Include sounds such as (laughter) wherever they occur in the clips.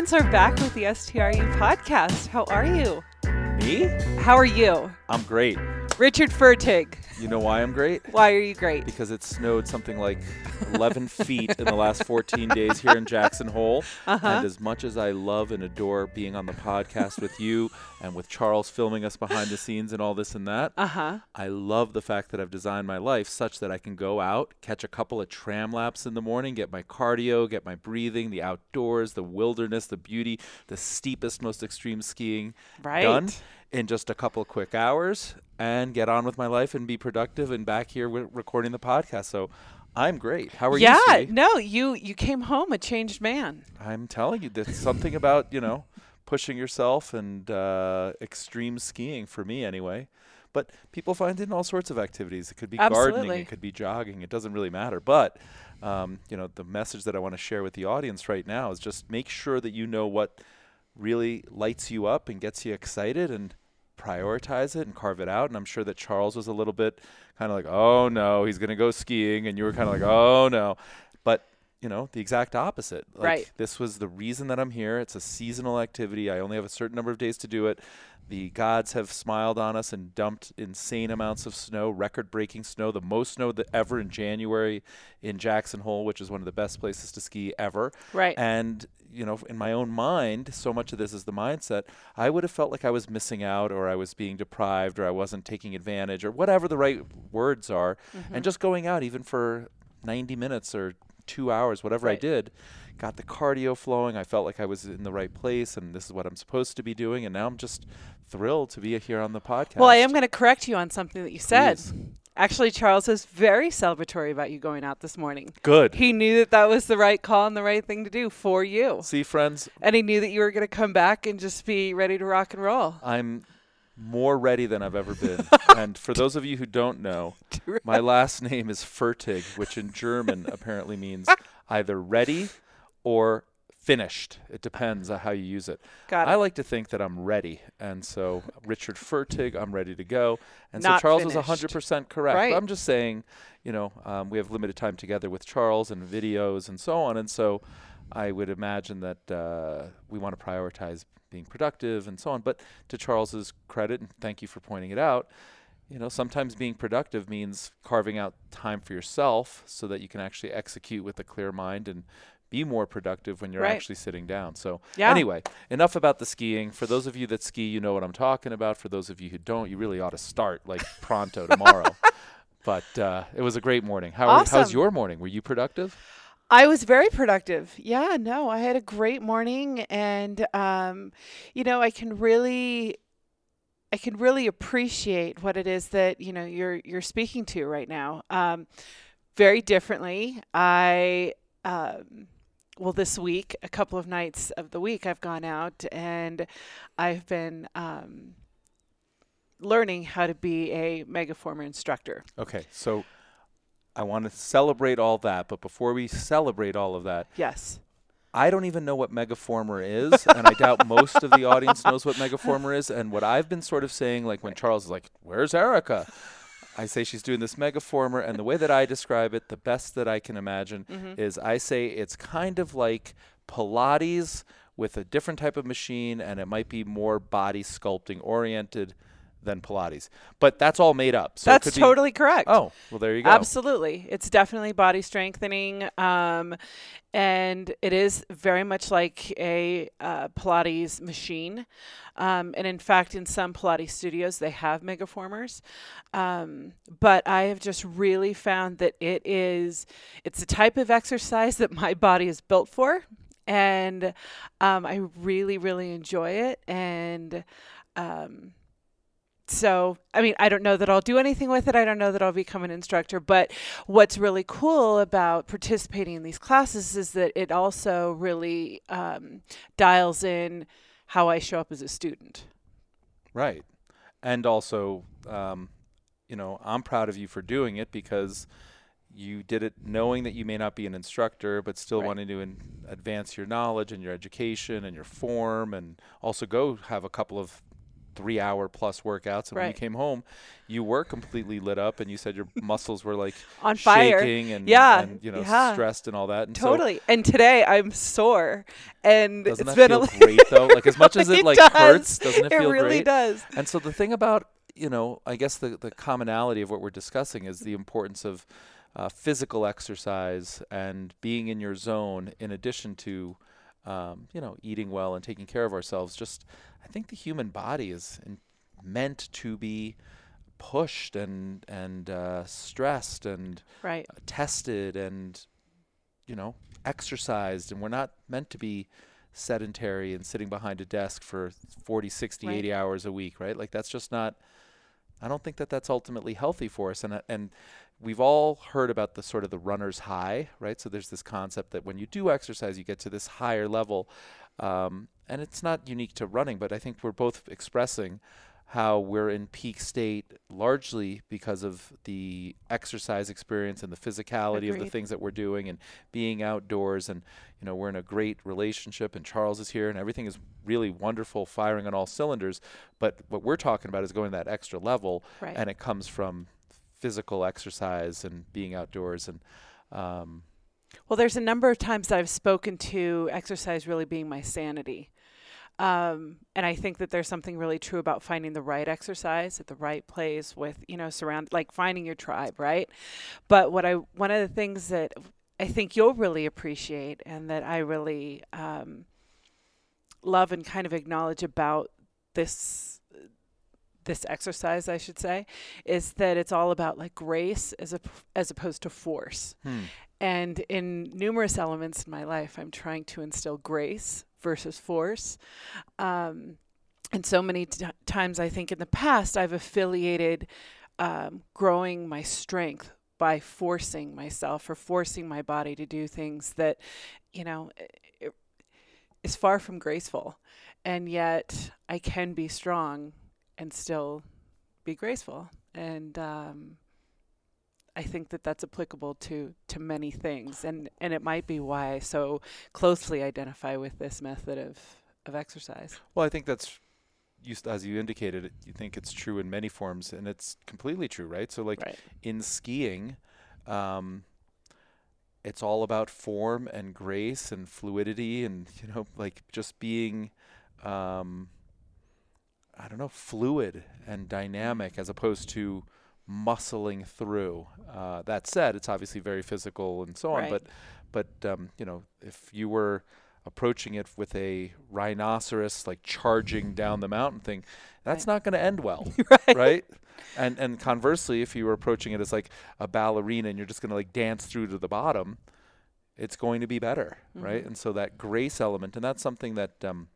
friends are back with the STRU podcast. How are you? Me? How are you? I'm great. Richard Fertig. You know why I'm great? Why are you great? Because it snowed something like 11 (laughs) feet in the last 14 days here in Jackson Hole. Uh-huh. And as much as I love and adore being on the podcast with you and with Charles filming us behind the scenes and all this and that, Uh huh. I love the fact that I've designed my life such that I can go out, catch a couple of tram laps in the morning, get my cardio, get my breathing, the outdoors, the wilderness, the beauty, the steepest, most extreme skiing Right. done in just a couple quick hours and get on with my life and be productive and back here recording the podcast. So I'm great. How are yeah. you? sweetie? No, you you came home a changed man. I'm telling you, there's something about, you know, pushing yourself and uh, extreme skiing for me anyway. But people find it in all sorts of activities. It could be gardening, it could be jogging. It doesn't really matter. But, um, you know, the message that I want to share with the audience right now is just make sure that you know what really lights you up and gets you excited and prioritize it and carve it out. And I'm sure that Charles was a little bit kind of like, oh no, he's going to go skiing. And you were kind of like, oh no. You know, the exact opposite. Like, Right. This was the reason that I'm here. It's a seasonal activity. I only have a certain number of days to do it. The gods have smiled on us and dumped insane amounts of snow, record breaking snow, the most snow that ever in January in Jackson Hole, which is one of the best places to ski ever. Right. And, you know, in my own mind, so much of this is the mindset, I would have felt like I was missing out or I was being deprived or I wasn't taking advantage or whatever the right words are. Mm-hmm. And just going out, even for 90 minutes or two hours, whatever I did, got the cardio flowing. I felt like I was in the right place and this is what I'm supposed to be doing. And now I'm just thrilled to be here on the podcast. Well, I am going to correct you on something that you said. Please. Actually, Charles was very celebratory about you going out this morning. Good. He knew that that was the right call and the right thing to do for you. See, friends, And he knew that you were going to come back and just be ready to rock and roll. I'm more ready than I've ever been. (laughs) and for those of you who don't know, (laughs) my last name is Fertig, which in German apparently means (laughs) either ready or finished. It depends on how you use it. Got it. I like to think that I'm ready. And so Richard Fertig, I'm ready to go. And Not so Charles finished. was 100% correct. Right. But I'm just saying, you know, um, we have limited time together with Charles and videos and so on. And so I would imagine that uh, we want to prioritize being productive and so on. But to Charles's credit, and thank you for pointing it out, you know, sometimes being productive means carving out time for yourself so that you can actually execute with a clear mind and be more productive when you're Right. actually sitting down. So Yeah. anyway, enough about the skiing. For those of you that ski, you know what I'm talking about. For those of you who don't, you really ought to start like (laughs) pronto tomorrow. But uh, it was a great morning. How how's Awesome. your morning? Were you productive? I was very productive. Yeah, no, I had a great morning, and um, you know, I can really, I can really appreciate what it is that you know you're you're speaking to right now. Um, very differently. I um, well, this week, a couple of nights of the week, I've gone out and I've been um, learning how to be a megaformer instructor. Okay, so I want to celebrate all that, but before we celebrate all of that, Yes. I don't even know what Megaformer is, and I doubt most of the audience knows what Megaformer is. And what I've been sort of saying, like when Charles is like, "Where's Erica?" I say she's doing this Megaformer, and the way that I describe it, the best that I can imagine, mm-hmm. is I say it's kind of like Pilates with a different type of machine, and it might be more body sculpting oriented than Pilates. But that's all made up. So That's be- totally correct. Oh, well, there you go. Absolutely. It's definitely body strengthening. Um, and it is very much like a uh, Pilates machine. Um, and in fact, in some Pilates studios, they have megaformers. Um, but I have just really found that it is, it's a type of exercise that my body is built for. And um, I really, really enjoy it. And, um, so i mean i don't know that i'll do anything with it i don't know that i'll become an instructor but what's really cool about participating in these classes is that it also really um, dials in how i show up as a student Right. And also, um, you know, I'm proud of you for doing it because you did it knowing that you may not be an instructor, but still Right. wanting to in, advance your knowledge and your education and your form, and also go have a couple of three hour plus workouts. And when you came home, you were completely lit up, and you said your (laughs) muscles were like On fire. and, Yeah, and you know yeah. stressed and all that. And so Totally. and today I'm sore, and doesn't it's that been feel a great though? Like as (laughs) much as it, like does. hurts, doesn't it, feel great? it feel really great? does. And so the thing about you know, I guess the the commonality of what we're discussing is the importance of uh, physical exercise and being in your zone, in addition to um, you know eating well and taking care of ourselves. Just I think the human body is in, meant to be pushed and and uh, stressed and Right. tested and you know exercised and we're not meant to be sedentary and sitting behind a desk for 40 60 Right. 80 hours a week right like that's just not i don't think that that's ultimately healthy for us and uh, and we've all heard about the sort of the runner's high right? So there's this concept that when you do exercise you get to this higher level um, and it's not unique to running but i think we're both expressing how we're in peak state largely because of the exercise experience and the physicality of the things that we're doing and being outdoors. And you know we're in a great relationship and Charles is here and everything is really wonderful firing on all cylinders. But what we're talking about is going that extra level Right. and it comes from physical exercise and being outdoors and um, Well, there's a number of times that I've spoken to exercise really being my sanity. Um, and I think that there's something really true about finding the right exercise at the right place with, you know, surround like finding your tribe, right? But what I one of the things that I think you'll really appreciate and that I really um, love and kind of acknowledge about this this exercise, I should say, is that it's all about like grace as a, as opposed to force. hmm. And in numerous elements in my life, I'm trying to instill grace versus force. Um, and so many t- times, I think in the past, I've affiliated um, growing my strength by forcing myself or forcing my body to do things that, you know, is far from graceful. And yet, I can be strong and still be graceful. And um, I think that that's applicable to to many things, and and it might be why I so closely identify with this method of of exercise. Well, I think that's you, as you indicated. You think it's true in many forms, and it's completely true, right? So, like Right. in skiing, um, it's all about form and grace and fluidity, and you know, like just being, um, I don't know, fluid and dynamic, as opposed to muscling through. Uh, that said, it's obviously very physical and so on, Right. but but um, you know, if you were approaching it with a rhinoceros like charging down the mountain thing, that's Right. not going to end well, (laughs) right. right? And and conversely, if you were approaching it as like a ballerina and you're just going to like dance through to the bottom, it's going to be better, right? Mhm. And so that grace element, and that's something that, um,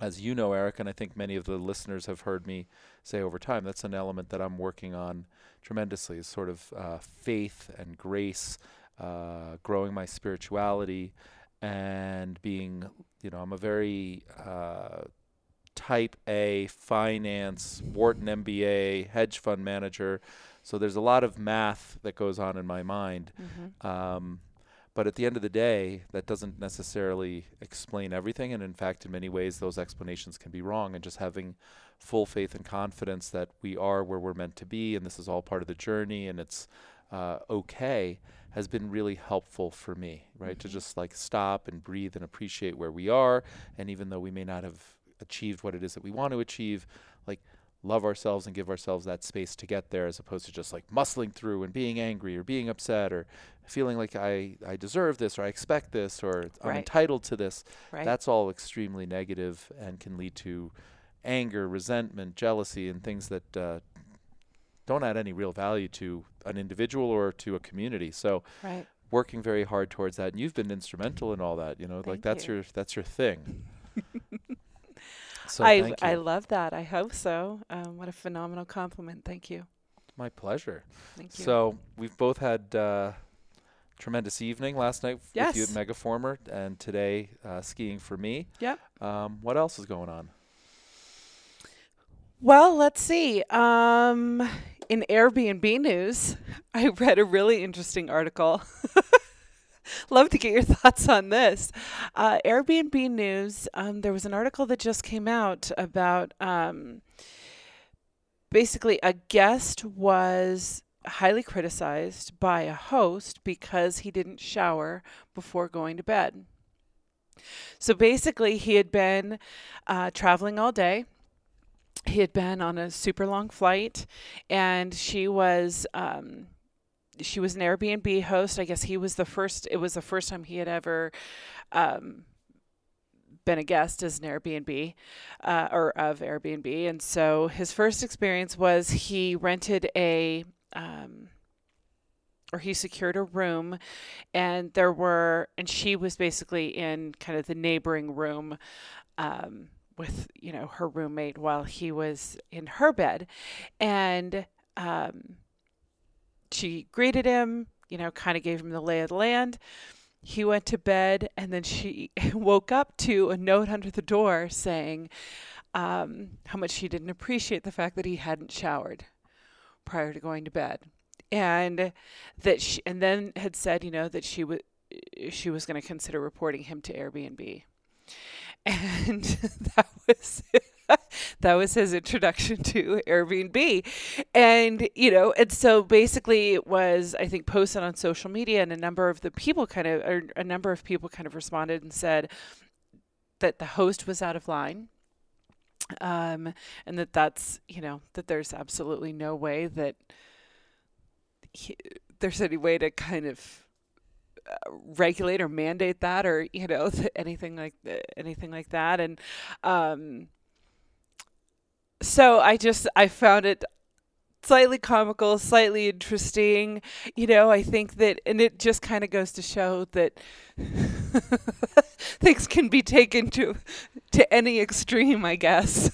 as you know, Eric, and I think many of the listeners have heard me say over time, that's an element that I'm working on tremendously. Is sort of uh, faith and grace, uh, growing my spirituality, and being, you know, I'm a very uh, type A finance, Wharton MBA, hedge fund manager. So there's a lot of math that goes on in my mind. Mm-hmm. Um, but at the end of the day, that doesn't necessarily explain everything. And in fact, in many ways, those explanations can be wrong. And just having full faith and confidence that we are where we're meant to be and this is all part of the journey and it's uh, okay has been really helpful for me, right? To Mhm. just like stop and breathe and appreciate where we are. And even though we may not have achieved what it is that we want to achieve, like love ourselves and give ourselves that space to get there as opposed to just like muscling through and being angry or being upset or feeling like I, I deserve this or I expect this or I'm Right. entitled to this. Right. That's all extremely negative and can lead to anger, resentment, jealousy, and things that uh, don't add any real value to an individual or to a community. So right. working very hard towards that, and you've been instrumental in all that. You know, like that's you. your that's your thing. (laughs) so I I love that. I hope so. Um, what a phenomenal compliment. Thank you. My pleasure. Thank you. So we've both had uh, tremendous evening last night with you at Yes. Megaformer, and today uh, skiing for me. Yep. Um, what else is going on? Well, let's see. Um, in Airbnb news, (laughs) I read a really interesting article (laughs) (laughs) love to get your thoughts on this. Uh, Airbnb news. Um, there was an article that just came out about um, basically a guest was highly criticized by a host because he didn't shower before going to bed. So basically, he had been uh, traveling all day. He had been on a super long flight, and she was. Um, she was an Airbnb host. I guess he was the first. It was the first time he had ever um, been a guest as an Airbnb uh, or of Airbnb, and so his first experience was he rented a um, or he secured a room, and there were and she was basically in kind of the neighboring room. Um, with you know her roommate while he was in her bed and um, she greeted him, you know, kind of gave him the lay of the land. He went to bed, and then she (laughs) woke up to a note under the door saying um, how much she didn't appreciate the fact that he hadn't showered prior to going to bed, and that she, and then had said, you know, that she would she was going to consider reporting him to Airbnb, (laughs) and (laughs) that was that was his introduction (laughs) to Airbnb. And, you know, and so basically it was, I think, posted on social media, and a number of the people kind of, or a number of people kind of responded and said that the host was out of line. Um, and that that's, you know, that there's absolutely no way that he, there's any way to kind of uh, regulate or mandate that or you know (laughs) anything like anything like that and um so I just I found it slightly comical, slightly interesting. You know, I think that, and it just kind of goes to show that (laughs) things can be taken to to any extreme, I guess.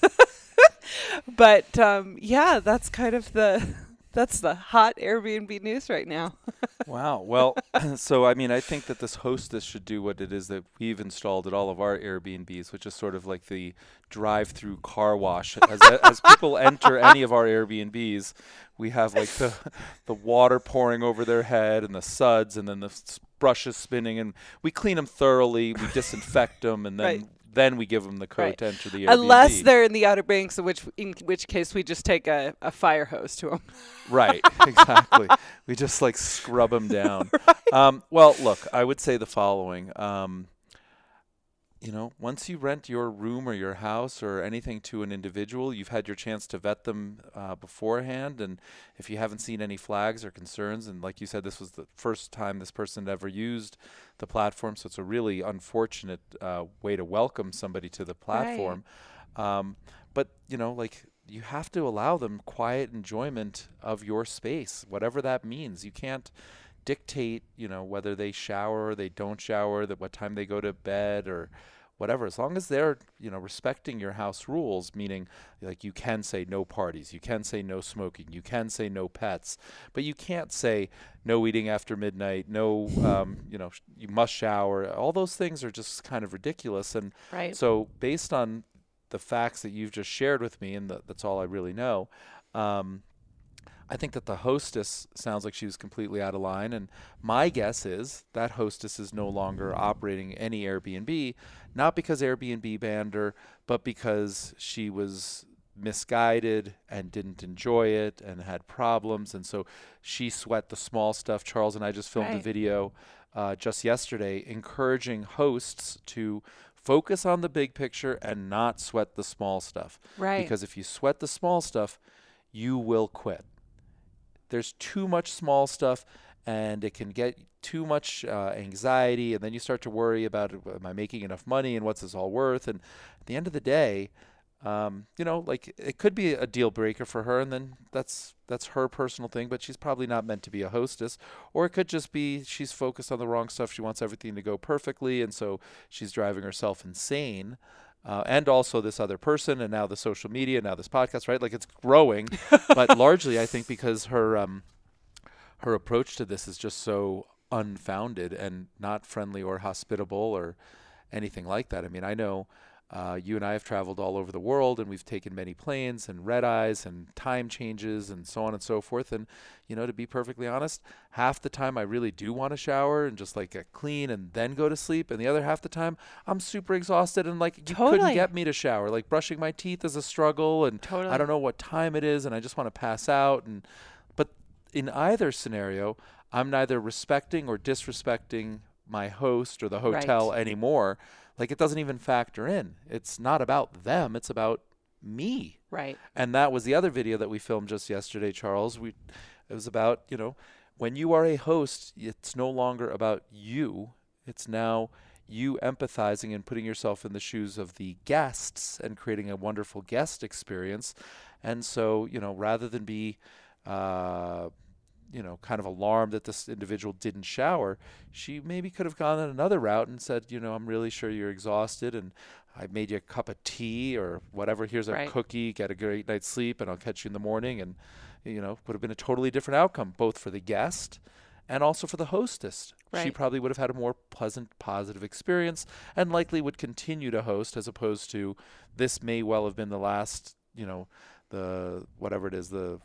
(laughs) but um, yeah, that's kind of the that's the hot Airbnb news right now. (laughs) wow. Well, (clears throat) so I mean, I think that this hostess should do what it is that we've installed at all of our Airbnbs, which is sort of like the drive-through car wash. As as people enter any of our Airbnbs, we have like the the water pouring over their head and the suds, and then the brushes spinning, and we clean them thoroughly. We disinfect them, and then right then we give them the code right. to enter the Airbnb. Unless they're in the Outer Banks, in which in which case we just take a, a fire hose to them. right, (laughs) exactly. we just like scrub them down. (laughs) right. um, well, look, I would say the following. Um, you know, once you rent your room or your house or anything to an individual, you've had your chance to vet them uh, beforehand. And if you haven't seen any flags or concerns, and like you said, this was the first time this person ever used the platform, so it's a really unfortunate uh, way to welcome somebody to the platform. Right. Um, but, you know, like you have to allow them quiet enjoyment of your space, whatever that means. You can't dictate, you know, whether they shower or they don't shower, that what time they go to bed or whatever as long as they're you know respecting your house rules meaning like you can say no parties you can say no smoking you can say no pets but you can't say no eating after midnight no (laughs) um, you know you must shower all those things are just kind of ridiculous and right. so based on the facts that you've just shared with me and the, that's all i really know um, I think that the hostess sounds like she was completely out of line. And my guess is that hostess is no longer operating any Airbnb, not because Airbnb banned her, but because she was misguided and didn't enjoy it and had problems. And so she sweat the small stuff. Charles and I just filmed right. a video uh, just yesterday encouraging hosts to focus on the big picture and not sweat the small stuff. Right. Because if you sweat the small stuff, you will quit there's too much small stuff and it can get too much uh, anxiety and then you start to worry about am i making enough money and what's this all worth? And at the end of the day um, you know like it could be a deal breaker for her and then that's that's her personal thing but she's probably not meant to be a hostess. Or it could just be she's focused on the wrong stuff. She wants everything to go perfectly and so she's driving herself insane uh, and also this other person, and now the social media, now this podcast, right? Like it's growing, but (laughs) largely I think because her um, her approach to this is just so unfounded and not friendly or hospitable or anything like that. I mean, I know uh, you and I have traveled all over the world and we've taken many planes and red eyes and time changes and so on and so forth. And, you know, to be perfectly honest, half the time I really do want to shower and just like get clean and then go to sleep. And the other half the time I'm super exhausted and like you Totally. couldn't get me to shower. Like brushing my teeth is a struggle and Totally. I don't know what time it is and I just want to pass out. And, but in either scenario, I'm neither respecting or disrespecting my host or the hotel anymore. Like it doesn't even factor in. It's not about them, it's about me. Right. And that was the other video that we filmed just yesterday, Charles. We it was about, you know, when you are a host, it's no longer about you. It's now you empathizing and putting yourself in the shoes of the guests and creating a wonderful guest experience. And so, you know, rather than be uh, you know, kind of alarmed that this individual didn't shower, she maybe could have gone on another route and said, you know, I'm really sure you're exhausted and I made you a cup of tea or whatever. Here's a Right. cookie, get a great night's sleep, and I'll catch you in the morning. And, you know, would have been a totally different outcome, both for the guest and also for the hostess. She probably would have had a more pleasant, positive experience and likely would continue to host as opposed to this may well have been the last, you know, the whatever it is, the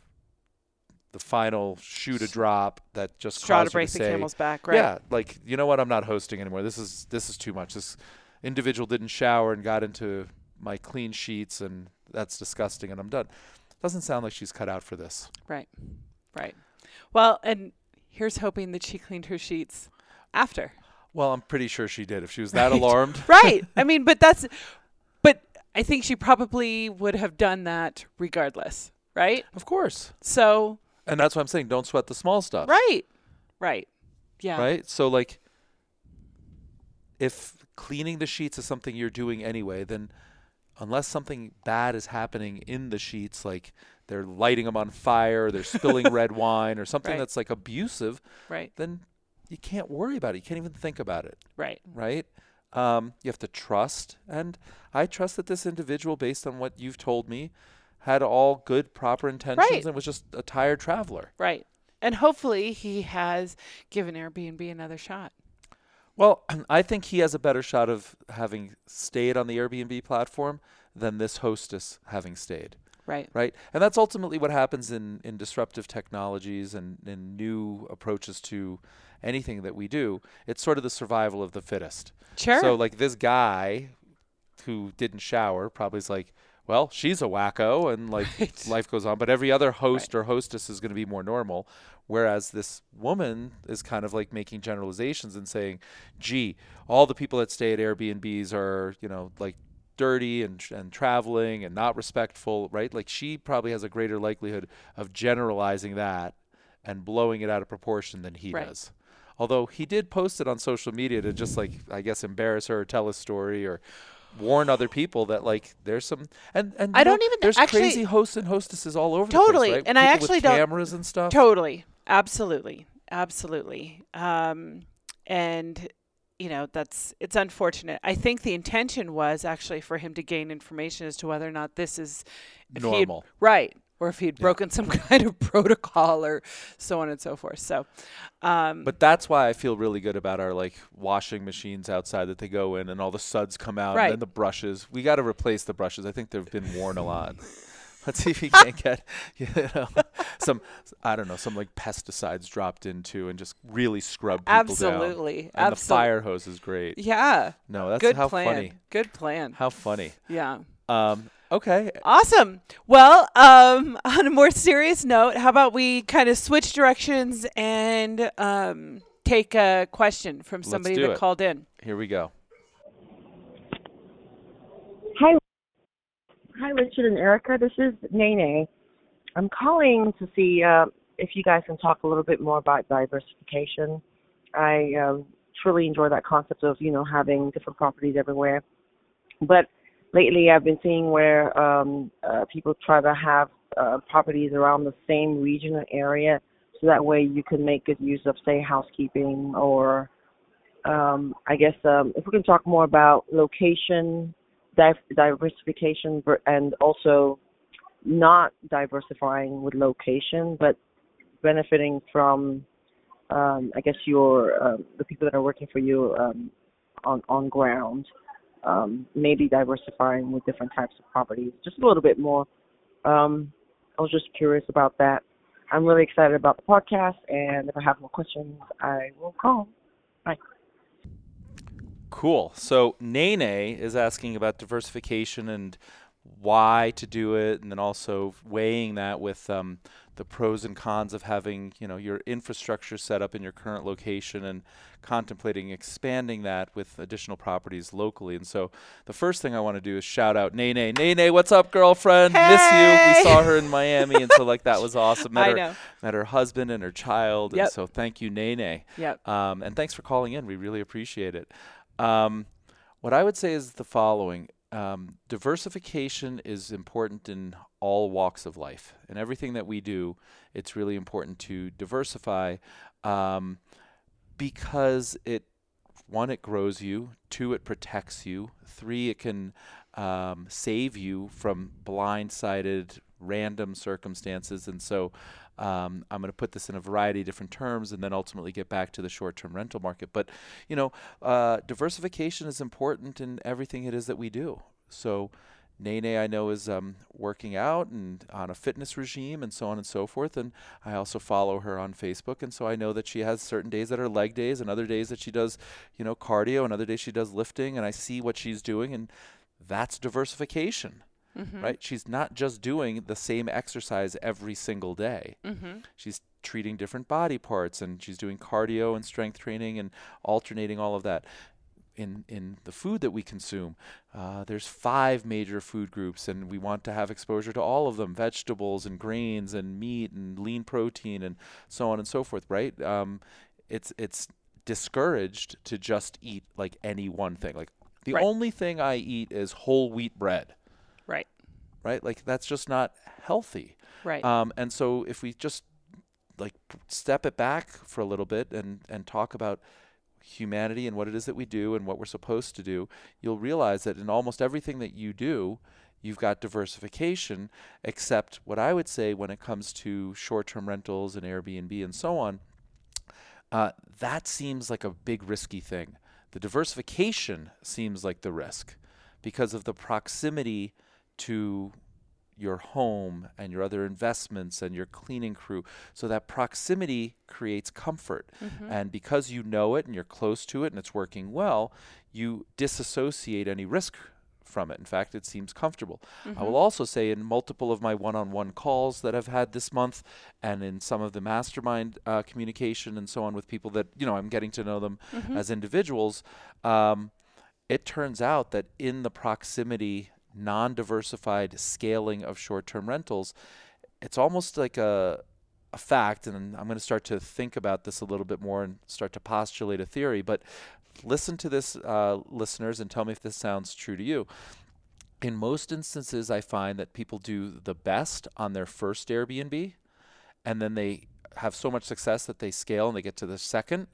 the final shoe to drop that just Straw to caused you break to the say, camel's back. Right. yeah, like you know what, I'm not hosting anymore. This is this is too much. This individual didn't shower and got into my clean sheets, and that's disgusting, and I'm done. Doesn't sound like she's cut out for this. Right. Right. Well, and here's hoping that she cleaned her sheets after. Well, I'm pretty sure she did. If she was that Right. alarmed, (laughs) Right. I mean, but that's, but I think she probably would have done that regardless. Right. of course. So, And that's what I'm saying. Don't sweat the small stuff. right. Right. Yeah. Right. So like, if cleaning the sheets is something you're doing anyway, then unless something bad is happening in the sheets, like they're lighting them on fire, they're spilling (laughs) red wine, or something Right. that's like abusive, Right. then you can't worry about it. You can't even think about it. Right. right? Um, you have to trust, and I trust that this individual, based on what you've told me, had all good, proper intentions Right. and was just a tired traveler. Right. And hopefully he has given Airbnb another shot. Well, (clears throat) I think he has a better shot of having stayed on the Airbnb platform than this hostess having stayed. Right. right? And that's ultimately what happens in, in disruptive technologies and in new approaches to anything that we do. It's sort of the survival of the fittest. Sure. So like this guy who didn't shower probably is like, well, she's a wacko and like (laughs) Right. life goes on. But every other host or hostess is going to be more normal. Whereas this woman is kind of like making generalizations and saying, gee, all the people that stay at Airbnbs are, you know, like dirty and and traveling and not respectful, right? Like she probably has a greater likelihood of generalizing that and blowing it out of proportion than he Right. does. Although he did post it on social media to just like I guess embarrass her or tell a story or warn other people that like there's some and and I don't even- there's actually- crazy hosts and hostesses all over Totally, the place, right? and I actually don't- cameras and stuff. Totally. Absolutely. Absolutely. Um, and you know that's it's unfortunate. I think the intention was actually for him to gain information as to whether or not this is if he had- Normal. right, or if he had broken some (laughs) kind of protocol or so on and so forth. So, um, But that's why I feel really good about our like washing machines outside that they go in and all the suds come out Right. and then the brushes. We got to replace the brushes. I think they've been worn a lot. (laughs) Let's see if we can't get (laughs) you know some I don't know some like pesticides dropped into and just really scrub people down. absolutely, And the fire hose is great. Yeah. No, that's Good how plan. funny. Good plan. How funny. Yeah. Um, okay. Awesome. Well, um, (laughs) on a more serious note, how about we kind of switch directions and um, take a question from somebody that it. called in? Here we go. Hi, hi, Richard and Erica. This is Nene. I'm calling to see uh, if you guys can talk a little bit more about diversification. I um, truly enjoy that concept of you know having different properties everywhere, but lately I've been seeing where um, uh, people try to have uh, properties around the same region or area, so that way you can make good use of say housekeeping or um, I guess um, if we can talk more about location div- diversification and also not diversifying with location, but benefiting from, um, I guess, your um, the people that are working for you um, on on ground. Um, maybe diversifying with different types of properties, just a little bit more. Um, I was just curious about that. I'm really excited about the podcast, and if I have more questions, I will call. Bye. Cool. So Nene is asking about diversification and why to do it, and then also weighing that with um, the pros and cons of having you know your infrastructure set up in your current location and contemplating expanding that with additional properties locally. And so the first thing I want to do is shout out Nene. Nene, what's up, girlfriend? Hey! Miss you. We saw her in Miami, and so like that was (laughs) awesome. Met I her, know. met her husband and her child. Yep. And so thank you, Nene. Yep. Um, and thanks for calling in. We really appreciate it. Um, what I would say is the following um, diversification is important in all walks of life. In everything that we do, it's really important to diversify um, because it, one, it grows you, two, it protects you, three, it can um, save you from blindsided, random circumstances. And so um, I'm going to put this in a variety of different terms and then ultimately get back to the short term rental market. But, you know, uh, diversification is important in everything it is that we do. So, Nene, I know, is um, working out and on a fitness regime and so on and so forth. And I also follow her on Facebook. And so I know that she has certain days that are leg days and other days that she does, you know, cardio and other days she does lifting. And I see what she's doing. And that's diversification Mm-hmm. right? She's not just doing the same exercise every single day. Mm-hmm. She's treating different body parts and she's doing cardio and strength training and alternating all of that. In, in the food that we consume, uh, there's five major food groups, and we want to have exposure to all of them vegetables and grains and meat and lean protein and so on and so forth, right? Um, it's, it's discouraged to just eat like any one thing. Like the Right. only thing I eat is whole wheat bread. Right? Like that's just not healthy. Right. Um, and so if we just like step it back for a little bit and and talk about humanity and what it is that we do and what we're supposed to do, you'll realize that in almost everything that you do, you've got diversification, except what I would say when it comes to short-term rentals and Airbnb and so on, uh, that seems like a big risky thing. The diversification seems like the risk because of the proximity to your home and your other investments and your cleaning crew. So that proximity creates comfort. Mm-hmm. And because you know it and you're close to it and it's working well, you disassociate any risk from it. In fact, it seems comfortable. I will also say in multiple of my one-on-one calls that I've had this month and in some of the mastermind uh, communication and so on with people that, you know, I'm getting to know them Mm-hmm. as individuals, um, it turns out that in the proximity, non diversified scaling of short term rentals, it's almost like a, a fact. And I'm going to start to think about this a little bit more and start to postulate a theory. But listen to this, uh, listeners, and tell me if this sounds true to you. In most instances, I find that people do the best on their first Airbnb, and then they have so much success that they scale and they get to the second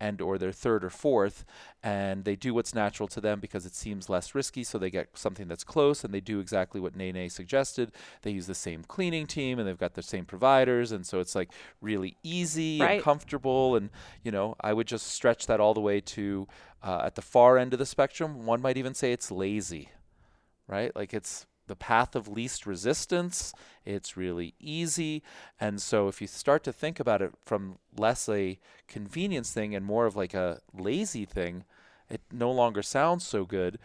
and or their third or fourth and they do what's natural to them because it seems less risky so they get something that's close and they do exactly what Nene suggested they use the same cleaning team and they've got the same providers and so it's like really easy Right. and comfortable and you know I would just stretch that all the way to uh, at the far end of the spectrum one might even say it's lazy right? Like it's the path of least resistance. It's really easy. And so if you start to think about it from less a convenience thing and more of like a lazy thing, it no longer sounds so good.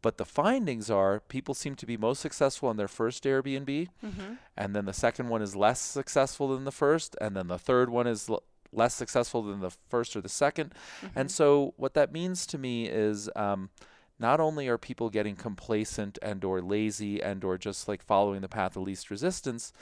But the findings are people seem to be most successful on their first Airbnb, Mm-hmm. and then the second one is less successful than the first, and then the third one is l- less successful than the first or the 2nd And so what that means to me is um, not only are people getting complacent and or lazy and or just like following the path of least resistance,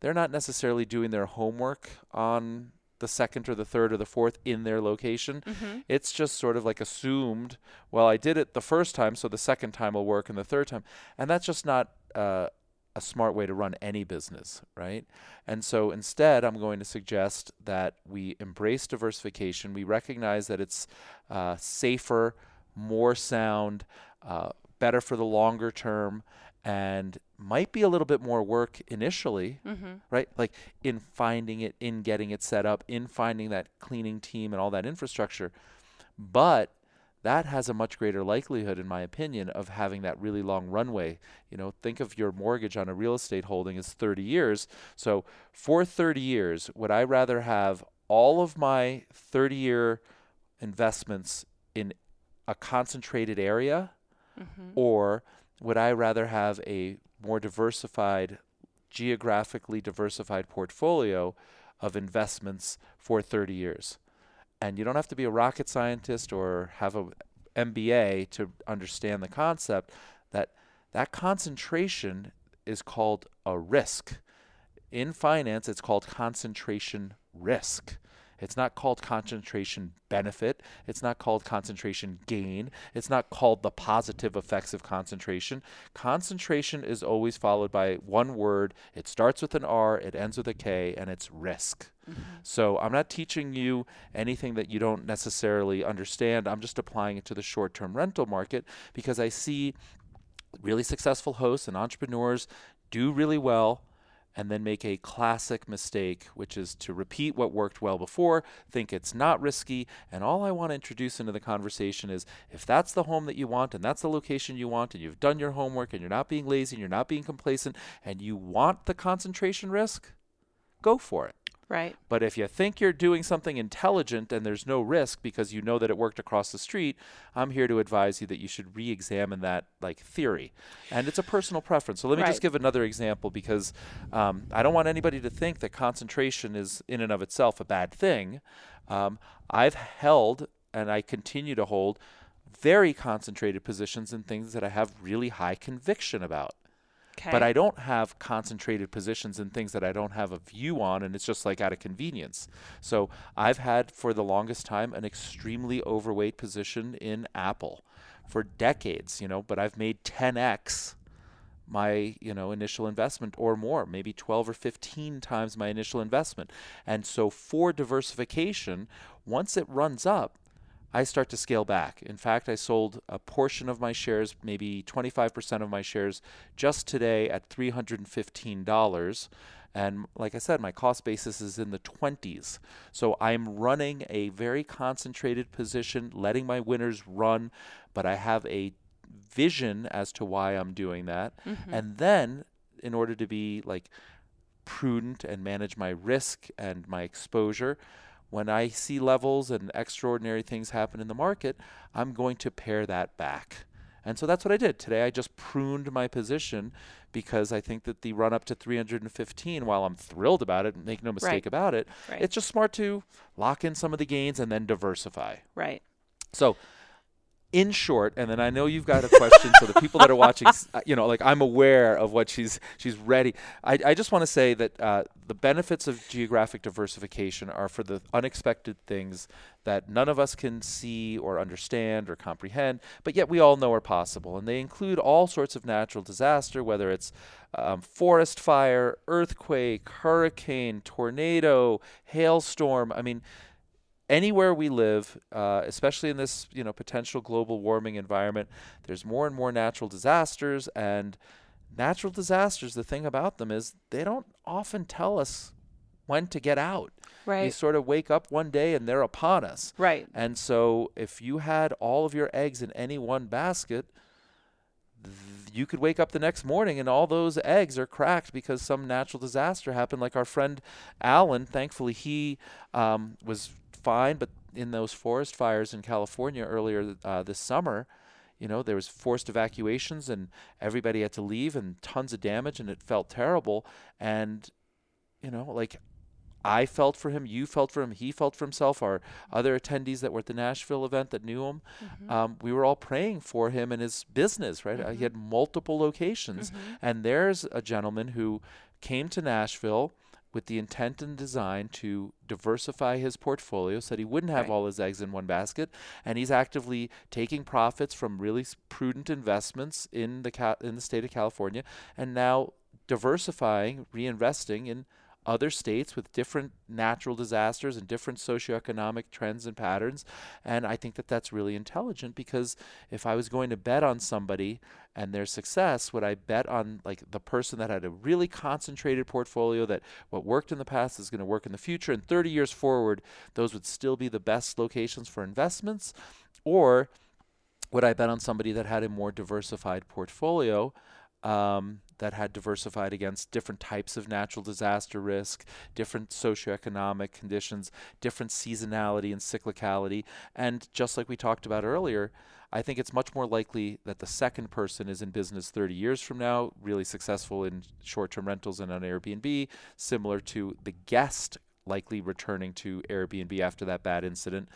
they're not necessarily doing their homework on the second or the third or the fourth in their location. Mm-hmm. It's just sort of like assumed, well, I did it the first time, so the second time will work and the third time. And that's just not uh, a smart way to run any business, right? And so instead, I'm going to suggest that we embrace diversification. We recognize that it's uh, safer, more sound, uh, better for the longer term, and might be a little bit more work initially, Mm-hmm. right? Like in finding it, in getting it set up, in finding that cleaning team and all that infrastructure. But that has a much greater likelihood, in my opinion, of having that really long runway. You know, think of your mortgage on a real estate holding as 30 years. So for 30 years, would I rather have all of my 30 year investments in a concentrated area, Mm-hmm. or would I rather have a more diversified, geographically diversified portfolio of investments for 30 years? And you don't have to be a rocket scientist or have a MBA to understand the concept that that concentration is called a risk. In finance, it's called concentration risk. It's not called concentration benefit. It's not called concentration gain. It's not called the positive effects of concentration. Concentration is always followed by one word. It starts with an R, it ends with a K, and it's risk. Mm-hmm. So I'm not teaching you anything that you don't necessarily understand. I'm just applying it to the short term rental market because I see really successful hosts and entrepreneurs do really well and then make a classic mistake, which is to repeat what worked well before, think it's not risky. And all I want to introduce into the conversation is if that's the home that you want and that's the location you want, and you've done your homework and you're not being lazy and you're not being complacent and you want the concentration risk, go for it. Right. But if you think you're doing something intelligent and there's no risk because you know that it worked across the street, I'm here to advise you that you should re-examine that like theory. And it's a personal preference. So let me Right. just give another example because um, I don't want anybody to think that concentration is in and of itself a bad thing. Um, I've held and I continue to hold very concentrated positions in things that I have really high conviction about Okay. but I don't have concentrated positions in things that I don't have a view on, and it's just like out of convenience. So I've had for the longest time an extremely overweight position in Apple for decades, you know, but I've made 10x my you know initial investment or more maybe 12 or 15 times my initial investment and so for diversification once it runs up I start to scale back. In fact, I sold a portion of my shares, maybe 25% of my shares, just today at $315. And like I said, my cost basis is in the 20s. So I'm running a very concentrated position, letting my winners run, but I have a vision as to why I'm doing that. Mhm. And then, in order to be like prudent and manage my risk and my exposure, when I see levels and extraordinary things happen in the market, I'm going to pare that back. And so that's what I did. Today I just pruned my position because I think that the run up to 315, while I'm thrilled about it, make no mistake Right. about it, right. it's just smart to lock in some of the gains and then diversify. right. So, in short, and then I know you've got a question, so the people that are watching, (laughs) uh, you know, like I'm aware of what she's she's ready. I, I just want to say that uh, the benefits of geographic diversification are for the unexpected things that none of us can see or understand or comprehend, but yet we all know are possible, and they include all sorts of natural disaster, whether it's um, forest fire, earthquake, hurricane, tornado, hailstorm. I mean anywhere we live, uh, especially in this you know potential global warming environment, there's more and more natural disasters, and natural disasters. The thing about them is they don't often tell us when to get out. Right. You sort of wake up one day and they're upon us. Right. And so if you had all of your eggs in any one basket, you could wake up the next morning and all those eggs are cracked because some natural disaster happened. Like our friend Alan, thankfully he um, was fine, but in those forest fires in California earlier uh, this summer, you know, there was forced evacuations and everybody had to leave and tons of damage and it felt terrible. And you know, like I felt for him, you felt for him, he felt for himself, our other attendees that were at the Nashville event that knew him, Mhm. um, we were all praying for him and his business, right? Uh, Mhm. he had multiple locations. Mhm. And there's a gentleman who came to Nashville with the intent and design to diversify his portfolio so that he wouldn't have Right. all his eggs in one basket. And he's actively taking profits from really prudent investments in the ca- in the state of California and now diversifying, reinvesting in other states with different natural disasters and different socioeconomic trends and patterns. And I think that that's really intelligent because if I was going to bet on somebody and their success, would I bet on like the person that had a really concentrated portfolio that what worked in the past is going to work in the future and 30 years forward, those would still be the best locations for investments? Or would I bet on somebody that had a more diversified portfolio? Um, that had diversified against different types of natural disaster risk, different socioeconomic conditions, different seasonality and cyclicality. And just like we talked about earlier, I think it's much more likely that the second person is in business 30 years from now, really successful in short term rentals and on Airbnb, similar to the guest likely returning to Airbnb after that bad incident.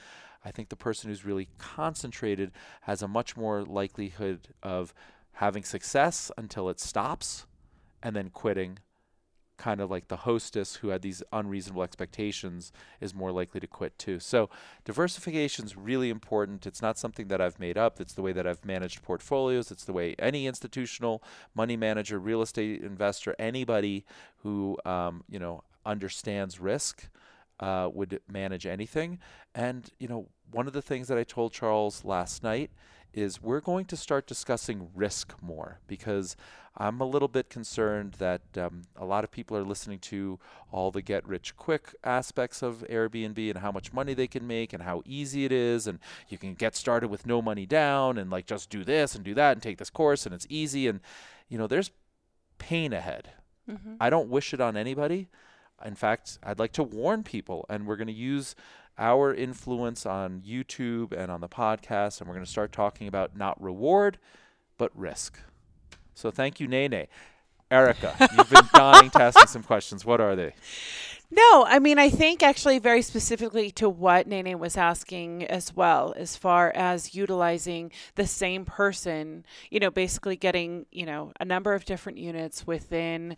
I think the person who's really concentrated has a much more likelihood of having success until it stops and then quitting kind of like the hostess who had these unreasonable expectations is more likely to quit too. So diversification is really important. It's not something that I've made up. It's the way that I've managed portfolios. It's the way any institutional money manager, real estate investor, anybody who um, you know understands risk uh, would manage anything. And you know one of the things that I told Charles last night is we're going to start discussing risk more because I'm a little bit concerned that um, a lot of people are listening to all the get rich quick aspects of Airbnb and how much money they can make and how easy it is. And you can get started with no money down and like just do this and do that and take this course and it's easy. And, you know, there's pain ahead. Mm-hmm. I don't wish it on anybody. In fact, I'd like to warn people, and we're going to use our influence on YouTube and on the podcast, and we're going to start talking about not reward, but risk. So thank you, Nene. Erica, you've been (laughs) dying to ask me some questions. What are they? No, I mean, I think actually very specifically to what Nene was asking as well, as far as utilizing the same person, you know, basically getting, you know, a number of different units within,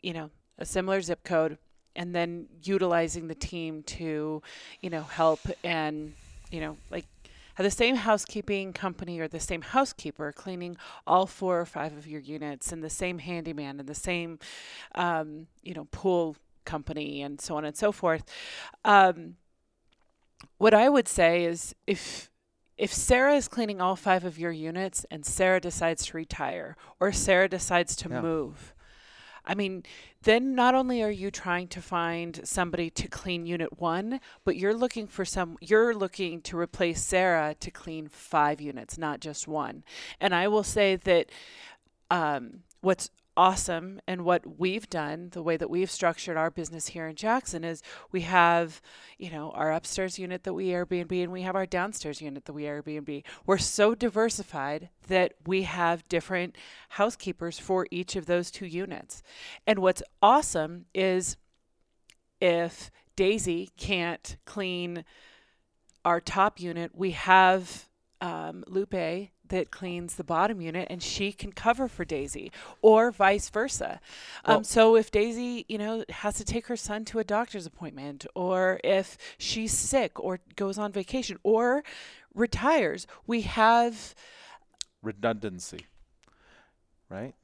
you know, a similar zip code and then utilizing the team to, you know, help and, you know, like have the same housekeeping company or the same housekeeper cleaning all four or five of your units and the same handyman and the same, um, you know, pool company and so on and so forth. Um, what I would say is if if Sarah is cleaning all five of your units and Sarah decides to retire or Sarah decides to yeah. move, I mean, then not only are you trying to find somebody to clean unit one, but you're looking for some, you're looking to replace Sarah to clean five units, not just one. And I will say that um, what's awesome. And what we've done the way that we've structured our business here in jackson is we have you know our upstairs unit that we airbnb and we have our downstairs unit that we airbnb. We're so diversified that we have different housekeepers for each of those two units. And what's awesome is if daisy can't clean our top unit we have um, lupe that cleans the bottom unit and she can cover for Daisy or vice versa. Well, um, so if Daisy, you know, has to take her son to a doctor's appointment or if she's sick or goes on vacation or retires, we have redundancy. Right?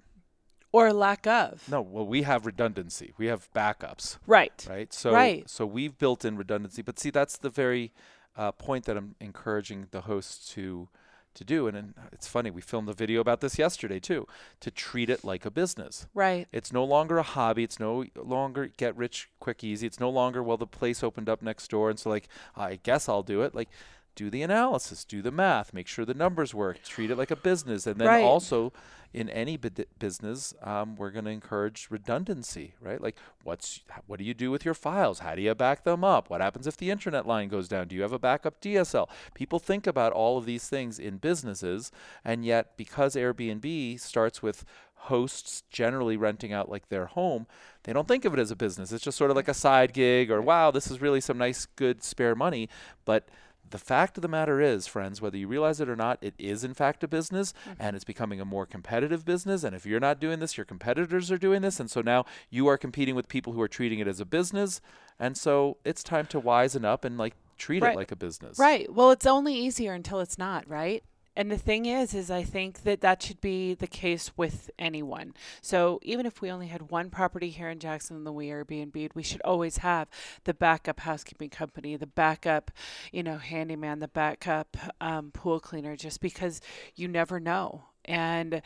Or lack of. No, well we have redundancy. We have backups. Right. Right? So right. so we've built in redundancy, but see that's the very uh, point that I'm encouraging the hosts to to do. And, and uh, it's funny, we filmed a video about this yesterday too, to treat it like a business. Right. It's no longer a hobby. It's no longer get rich quick easy. It's no longer, well, the place opened up next door. And so, like, I guess I'll do it. Like, do the analysis, do the math, make sure the numbers work, treat it like a business. And then right. also, in any business, um, we're going to encourage redundancy, right? Like, what's what do you do with your files? How do you back them up? What happens if the internet line goes down? Do you have a backup DSL? People think about all of these things in businesses, and yet because Airbnb starts with hosts generally renting out like their home, they don't think of it as a business. It's just sort of like a side gig, or wow, this is really some nice, good spare money, but the fact of the matter is, friends, whether you realize it or not, it is in fact a business mm-hmm. and it's becoming a more competitive business. And if you're not doing this, your competitors are doing this. And so now you are competing with people who are treating it as a business. And so it's time to wisen up and like treat right. it like a business. Right. Well, it's only easier until it's not, right? And the thing is, is I think that that should be the case with anyone. So even if we only had one property here in Jackson that we Airbnb, we should always have the backup housekeeping company, the backup, you know, handyman, the backup um, pool cleaner, just because you never know. And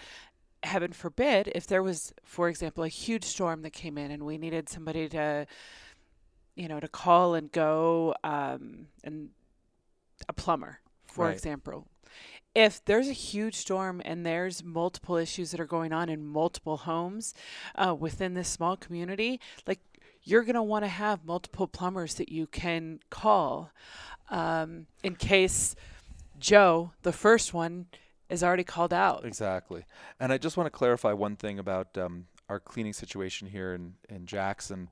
heaven forbid, if there was, for example, a huge storm that came in and we needed somebody to, you know, to call and go um, and a plumber for Right. example. If there's a huge storm and there's multiple issues that are going on in multiple homes uh, within this small community, like you're going to want to have multiple plumbers that you can call um, in case Joe, the first one, is already called out. Exactly. And I just want to clarify one thing about um, our cleaning situation here in, in Jackson.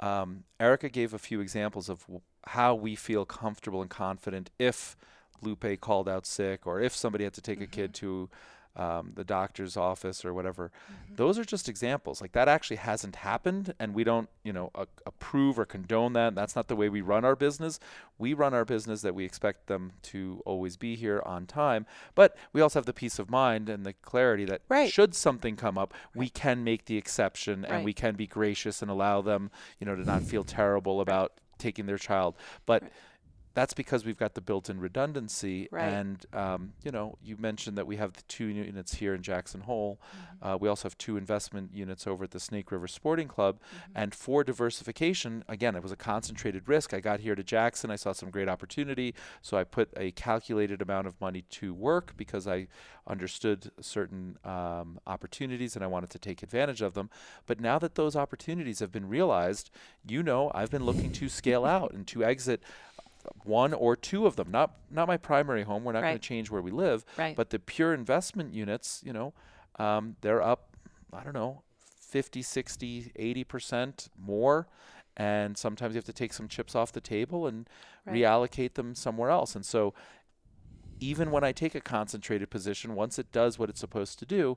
Um, Erica gave a few examples of w- how we feel comfortable and confident if Lupe called out sick or if somebody had to take a kid to um, the doctor's office or whatever. Those are just examples. Like that actually hasn't happened, and we don't, you know, a- approve or condone that. That's not the way we run our business. We run our business that we expect them to always be here on time, but we also have the peace of mind and the clarity that Right. should something come up, we can make the exception and we can be gracious and allow them, you know, to not feel terrible about taking their child. But Right. That's because we've got the built-in redundancy Right. and um, you know you mentioned that we have the two units here in jackson hole Mm-hmm. uh, we also have two investment units over at the snake river sporting club Mm-hmm. and for diversification again it was a concentrated risk i got here to jackson i saw some great opportunity so i put a calculated amount of money to work because i understood certain um, opportunities and i wanted to take advantage of them but now that those opportunities have been realized you know i've been looking to scale (laughs) out and to exit one or two of them. Not not my primary home. We're not going to change where we live Right. but the pure investment units you know um, they're up i don't know 50 60 80% more. And sometimes you have to take some chips off the table and Right. reallocate them somewhere else. And so even when i take a concentrated position once it does what it's supposed to do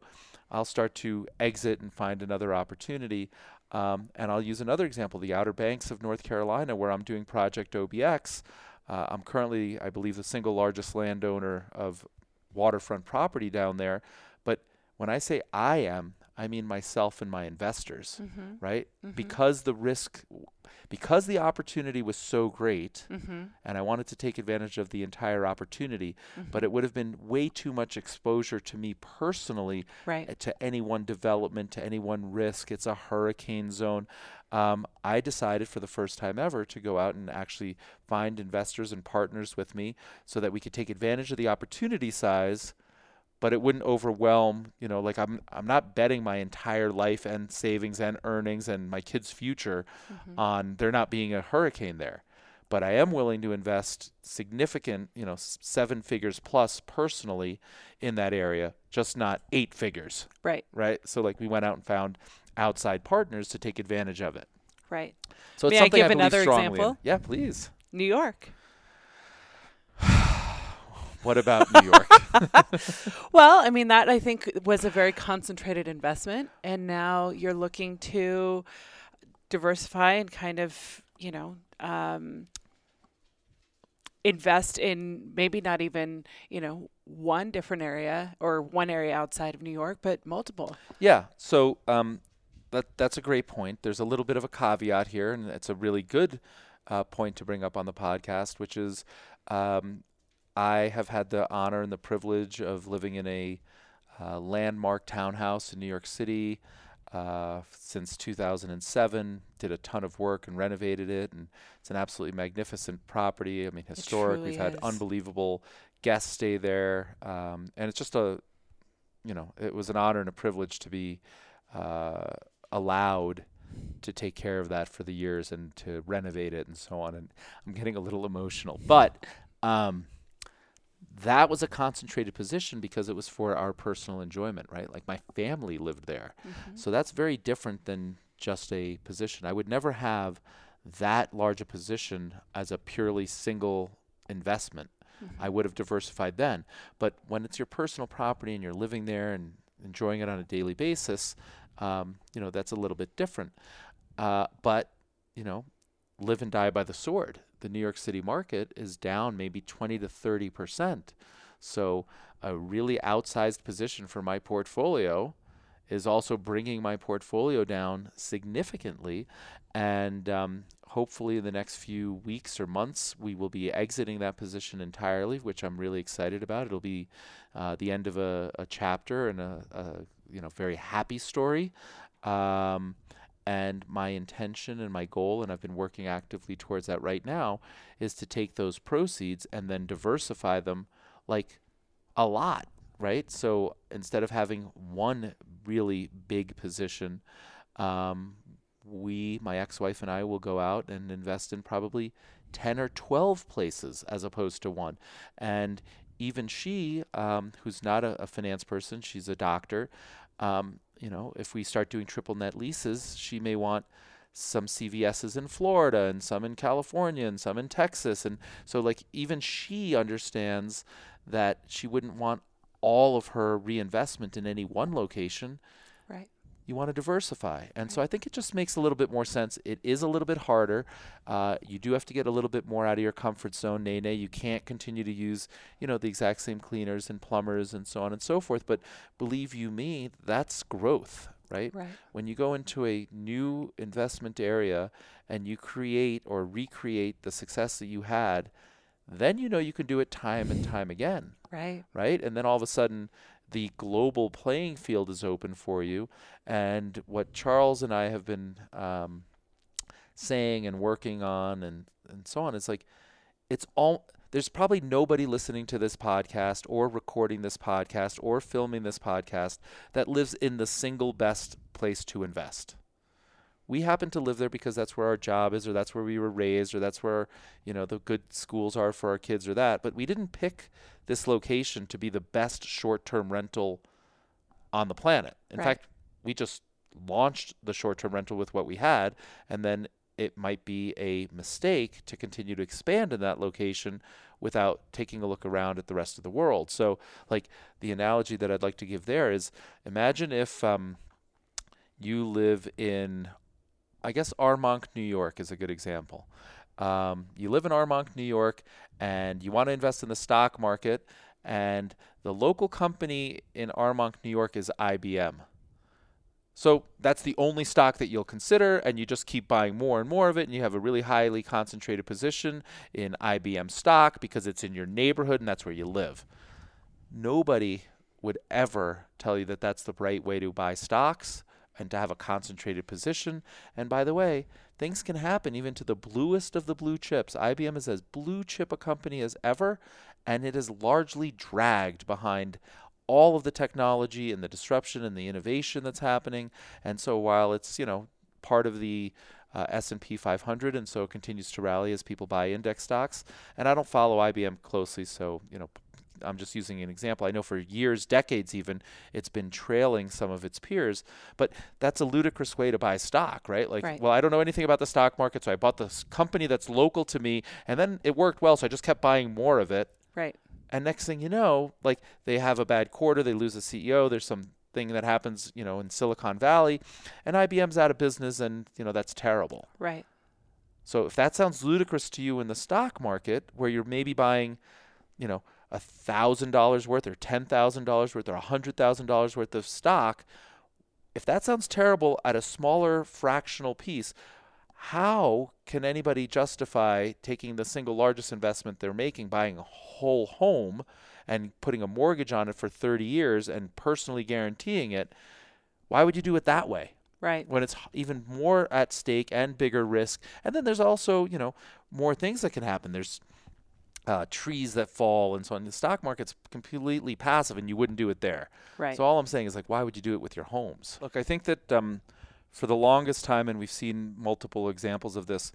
i'll start to exit and find another opportunity um, and i'll use another example the outer banks of north carolina where i'm doing project obx uh, i'm currently i believe the single largest landowner of waterfront property down there. But when i say i am i mean myself and my investors Mm-hmm. right because the risk because the opportunity was so great Mm-hmm. and I wanted to take advantage of the entire opportunity, but it would have been way too much exposure to me personally Right. uh, to any one development, to any one risk. It's a hurricane zone. Um, I decided for the first time ever to go out and actually find investors and partners with me so that we could take advantage of the opportunity size but it wouldn't overwhelm you know like i'm i'm not betting my entire life and savings and earnings and my kids future Mm-hmm. on there not being a hurricane there but i am willing to invest significant you know seven figures plus personally in that area just not eight figures Right. right so like we went out and found outside partners to take advantage of it Right. so it's May I something give believe another strongly in. example? yeah please New York. (sighs) what about new york (laughs) (laughs) Well, I mean that I think was a very concentrated investment, and now you're looking to diversify and kind of you know um, invest in maybe not even you know one different area or one area outside of New York, but multiple. Yeah. So um, that that's a great point. There's a little bit of a caveat here, and it's a really good uh, point to bring up on the podcast, which is um, I have had the honor and the privilege of living in a uh, landmark townhouse in New York City uh, since 2007. Did a ton of work and renovated it, and it's an absolutely magnificent property. I mean, historic. We've had is. unbelievable guests stay there, um, and it's just a you know, it was an honor and a privilege to be uh, allowed to take care of that for the years and to renovate it and so on. And I'm getting a little emotional, but um, that was a concentrated position because it was for our personal enjoyment, right? Like my family lived there. So that's very different than just a position. I would never have that large a position as a purely single investment. I would have diversified then. But when it's your personal property and you're living there and enjoying it on a daily basis, um, you know, that's a little bit different. Uh, but, you know, live and die by the sword. The New York City market is down maybe 20 to 30 percent. So a really outsized position for my portfolio is also bringing my portfolio down significantly. And um, hopefully, in the next few weeks or months, we will be exiting that position entirely, which I'm really excited about. It'll be uh, the end of a, a chapter and a, a you know very happy story. Um, and my intention and my goal, and I've been working actively towards that right now, is to take those proceeds and then diversify them like a lot, right? So instead of having one really big position, um, we, my ex-wife and I, will go out and invest in probably 10 or 12 places as opposed to one. And even she, um, who's not a, a, finance person, she's a doctor. Um, you know, if we start doing triple net leases, she may want some CVS's in Florida and some in California and some in Texas. And so, like, even she understands that she wouldn't want all of her reinvestment in any one location. You want to diversify. And so I think it just makes a little bit more sense. It is a little bit harder. Uh, you do have to get a little bit more out of your comfort zone, Nene, You can't continue to use, you know, the exact same cleaners and plumbers and so on and so forth. But believe you me, that's growth, right? Right. When you go into a new investment area and you create or recreate the success that you had, then you know you can do it time and time again. Right. Right? And then all of a sudden the global playing field is open for you. And what Charles and I have been um, saying and working on and, and so on is like, it's all, there's probably nobody listening to this podcast or recording this podcast or filming this podcast that lives in the single best place to invest we happen to live there because that's where our job is or that's where we were raised or that's where you know the good schools are for our kids or that but we didn't pick this location to be the best short-term rental on the planet in right. fact we just launched the short-term rental with what we had and then it might be a mistake to continue to expand in that location without taking a look around at the rest of the world so like the analogy that i'd like to give there is imagine if um, you live in I guess Armonk, New York is a good example. Um, you live in Armonk, New York, and you want to invest in the stock market, and the local company in Armonk, New York is IBM. So that's the only stock that you'll consider, and you just keep buying more and more of it, and you have a really highly concentrated position in IBM stock because it's in your neighborhood and that's where you live. Nobody would ever tell you that that's the right way to buy stocks and to have a concentrated position. And by the way, things can happen even to the bluest of the blue chips. IBM is as blue chip a company as ever, and it is largely dragged behind all of the technology and the disruption and the innovation that's happening. And so while it's, you know, part of the uh, S&P 500 and so it continues to rally as people buy index stocks. And I don't follow IBM closely, so, you know, I'm just using an example. I know for years, decades even, it's been trailing some of its peers, but that's a ludicrous way to buy stock, right? Like, right. well, I don't know anything about the stock market, so I bought this company that's local to me, and then it worked well, so I just kept buying more of it. Right. And next thing you know, like they have a bad quarter, they lose a CEO, there's some thing that happens, you know, in Silicon Valley, and IBM's out of business, and you know that's terrible. Right. So if that sounds ludicrous to you in the stock market, where you're maybe buying, you know, a thousand dollars worth or ten thousand dollars worth or a hundred thousand dollars worth of stock, if that sounds terrible at a smaller fractional piece, how can anybody justify taking the single largest investment they're making, buying a whole home and putting a mortgage on it for 30 years and personally guaranteeing it? Why would you do it that way? Right. When it's even more at stake and bigger risk. And then there's also, you know, more things that can happen. There's uh, trees that fall and so on. The stock market's completely passive, and you wouldn't do it there. Right. So all I'm saying is like, why would you do it with your homes? Look, I think that um, for the longest time, and we've seen multiple examples of this,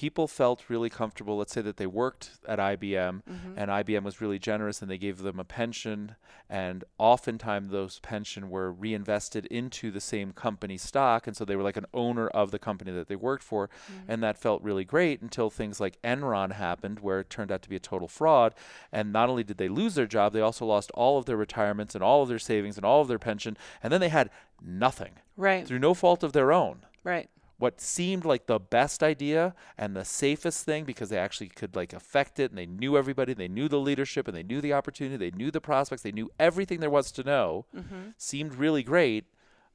people felt really comfortable. Let's say that they worked at IBM mm-hmm. and IBM was really generous and they gave them a pension, and oftentimes those pension were reinvested into the same company stock, and so they were like an owner of the company that they worked for, mm-hmm. and that felt really great until things like Enron happened, where it turned out to be a total fraud. And not only did they lose their job, they also lost all of their retirements and all of their savings and all of their pension, and then they had nothing right through no fault of their own right what seemed like the best idea and the safest thing because they actually could like affect it and they knew everybody they knew the leadership and they knew the opportunity they knew the prospects they knew everything there was to know mm-hmm. seemed really great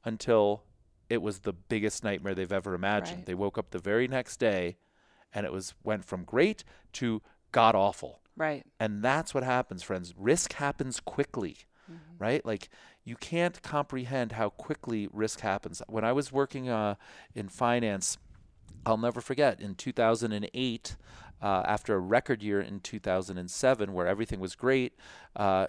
until it was the biggest nightmare they've ever imagined. Right. they woke up the very next day and it was went from great to god awful. Right. And that's what happens friends. Risk happens quickly mm-hmm. right like you can't comprehend how quickly risk happens. When I was working uh, in finance, I'll never forget in 2008, uh, after a record year in 2007 where everything was great. Uh,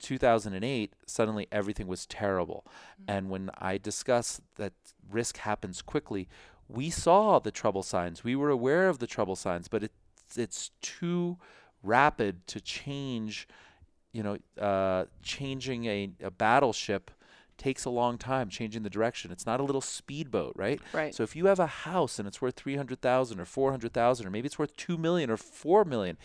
2008, suddenly everything was terrible. Mm-hmm. And when I discuss that risk happens quickly, we saw the trouble signs. We were aware of the trouble signs, but it's it's too rapid to change. You know, uh, changing a, a battleship takes a long time changing the direction. It's not a little speedboat, right? Right. So if you have a house and it's worth 300,000 or 400,000 or maybe it's worth 2 million or 4 million,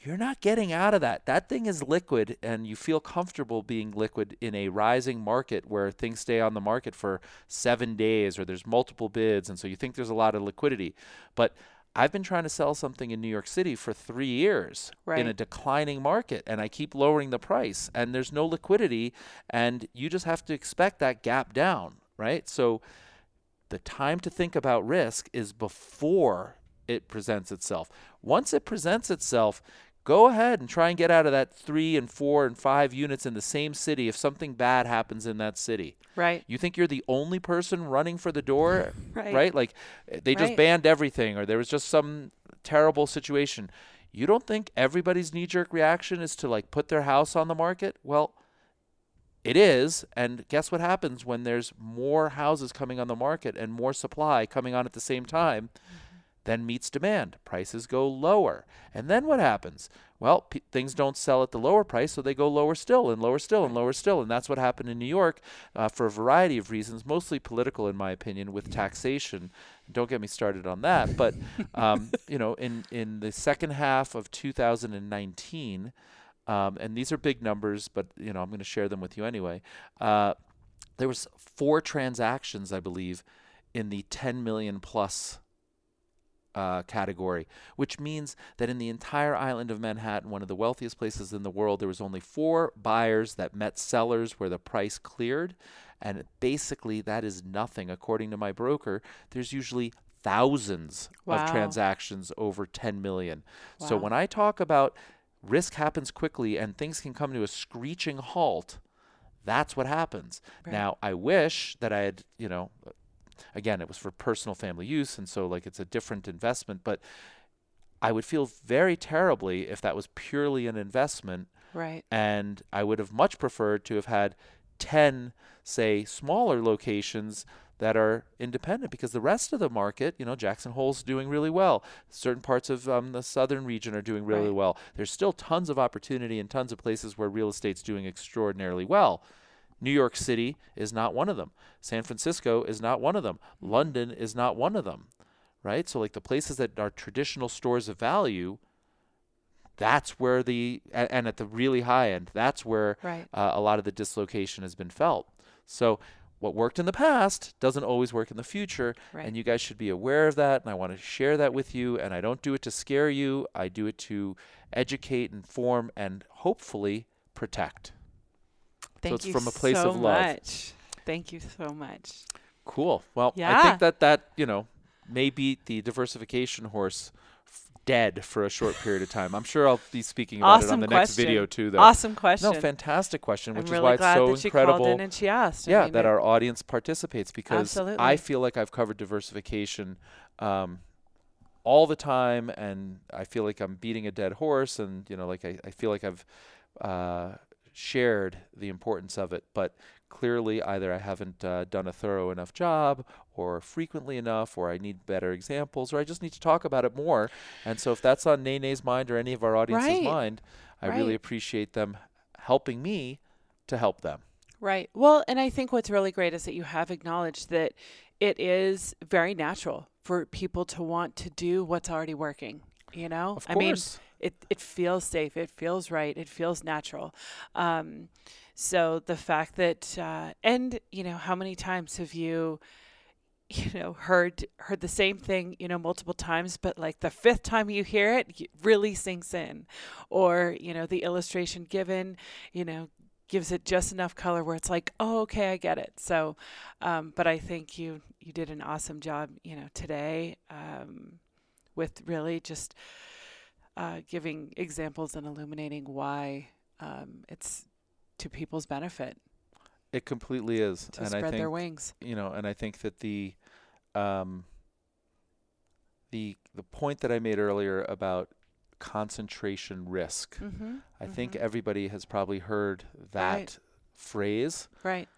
you're not getting out of that. That thing is liquid and you feel comfortable being liquid in a rising market where things stay on the market for 7 days or there's multiple bids and so you think there's a lot of liquidity. But I've been trying to sell something in New York City for three years right. in a declining market, and I keep lowering the price, and there's no liquidity, and you just have to expect that gap down, right? So the time to think about risk is before it presents itself. Once it presents itself, go ahead and try and get out of that three and four and five units in the same city if something bad happens in that city. Right. You think you're the only person running for the door, (laughs) right? right? Like they just right. banned everything or there was just some terrible situation. You don't think everybody's knee jerk reaction is to like put their house on the market? Well, it is. And guess what happens when there's more houses coming on the market and more supply coming on at the same time? Mm-hmm then meets demand. Prices go lower. And then what happens? Well, p- things don't sell at the lower price, so they go lower still and lower still and lower still. And that's what happened in New York uh, for a variety of reasons, mostly political, in my opinion, with taxation. Don't get me started on that. But, (laughs) um, you know, in, in the second half of 2019, um, and these are big numbers, but, you know, I'm going to share them with you anyway. Uh, there was four transactions, I believe, in the 10 million plus uh, category, which means that in the entire island of Manhattan, one of the wealthiest places in the world, there was only four buyers that met sellers where the price cleared. And basically, that is nothing. According to my broker, there's usually thousands wow. of transactions over 10 million. Wow. So when I talk about risk happens quickly and things can come to a screeching halt, that's what happens. Right. Now, I wish that I had, you know, again, it was for personal family use, and so like it's a different investment. But I would feel very terribly if that was purely an investment. Right. And I would have much preferred to have had 10, say, smaller locations that are independent because the rest of the market, you know, Jackson Hole's doing really well. Certain parts of um, the southern region are doing really right. well. There's still tons of opportunity and tons of places where real estate's doing extraordinarily well. New York City is not one of them. San Francisco is not one of them. London is not one of them. Right? So like the places that are traditional stores of value, that's where the and at the really high end, that's where right. uh, a lot of the dislocation has been felt. So what worked in the past doesn't always work in the future right. and you guys should be aware of that and I want to share that with you and I don't do it to scare you. I do it to educate, inform and hopefully protect. Thank so it's you from a place so of love. Much. Thank you so much. Cool. Well, yeah. I think that that you know may beat the diversification horse f- dead for a short period of time. I'm sure I'll be speaking about awesome it on the question. next video too. Though. Awesome question. No, fantastic question, which I'm is really why it's so incredible. in and she asked. I yeah, mean, that our audience participates because Absolutely. I feel like I've covered diversification. Um, all the time, and I feel like I'm beating a dead horse, and you know, like I, I feel like I've uh, shared the importance of it, but clearly either I haven't uh, done a thorough enough job or frequently enough or I need better examples or I just need to talk about it more. And so if that's on Nene's mind or any of our audience's Right. mind, I really appreciate them helping me to help them. Right. Well, and I think what's really great is that you have acknowledged that it is very natural for people to want to do what's already working. You know, Of I mean, course. It it feels safe, it feels right, it feels natural. Um, so the fact that uh, and you know, how many times have you (laughs) you know heard heard the same thing you know multiple times but like the fifth time you hear it it really sinks in or you know the illustration given you know gives it just enough color where it's like oh okay i get it so um, but i think you you did an awesome job you know today um, with really just uh, giving examples and illuminating why um, it's to people's benefit It completely is. to and spread I think their wings you know, and I think that the um, the the point that I made earlier about concentration risk. Mm-hmm. I think everybody has probably heard that Right. phrase. Right.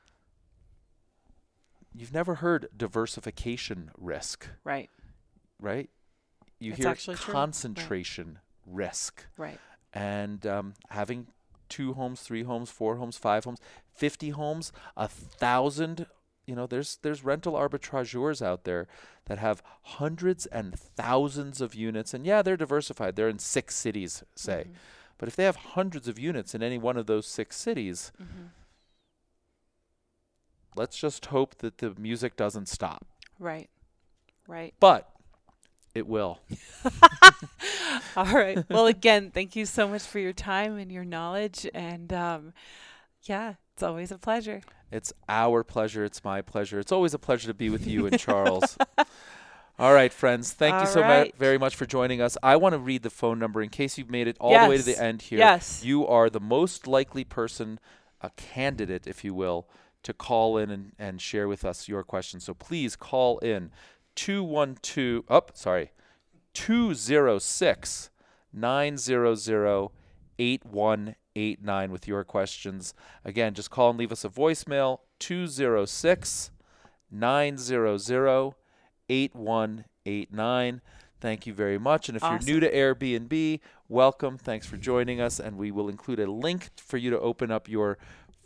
You've never heard diversification risk, Right. right? You That's hear actually true. Right. concentration risk. Right. and um, having two homes, three homes, four homes, five homes, fifty homes, a thousand. You know, there's there's rental arbitrageurs out there that have hundreds and thousands of units, and yeah, they're diversified. They're in six cities, say, Mhm. but if they have hundreds of units in any one of those six cities, Mhm. let's just hope that the music doesn't stop. Right. Right. But it will. (laughs) All right. Well, again, thank you so much for your time and your knowledge. And um, yeah, it's always a pleasure. It's our pleasure. It's my pleasure. It's always a pleasure to be with you and Charles. (laughs) All right, friends. Thank you so right. very much for joining us. I want to read the phone number in case you've made it all the way to the end here. Yes. You are the most likely person, a candidate, if you will, to call in and, and share with us your questions. So please call in 212, oh, sorry, 206 900 8189 with your questions. Again, just call and leave us a voicemail 206 900 8189. Thank you very much. And if you're new to Airbnb, welcome. Thanks for joining us. And we will include a link for you to open up your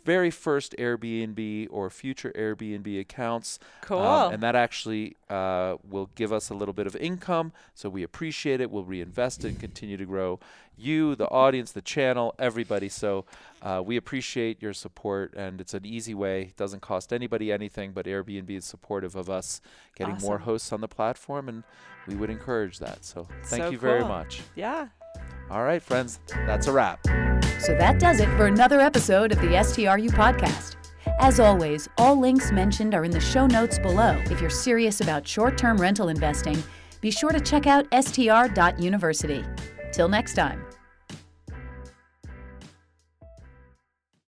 very first Airbnb or future Airbnb accounts. Cool. Um, and that actually uh, will give us a little bit of income. So we appreciate it. We'll reinvest it and continue to grow you, the audience, the channel, everybody. So uh, we appreciate your support. And it's an easy way. It doesn't cost anybody anything, but Airbnb is supportive of us getting more hosts on the platform. And we would encourage that. So thank So you very much. yeah. All right, friends. That's a wrap. So that does it for another episode of the STRU podcast. As always, all links mentioned are in the show notes below. If you're serious about short term rental investing, be sure to check out str.university. Till next time.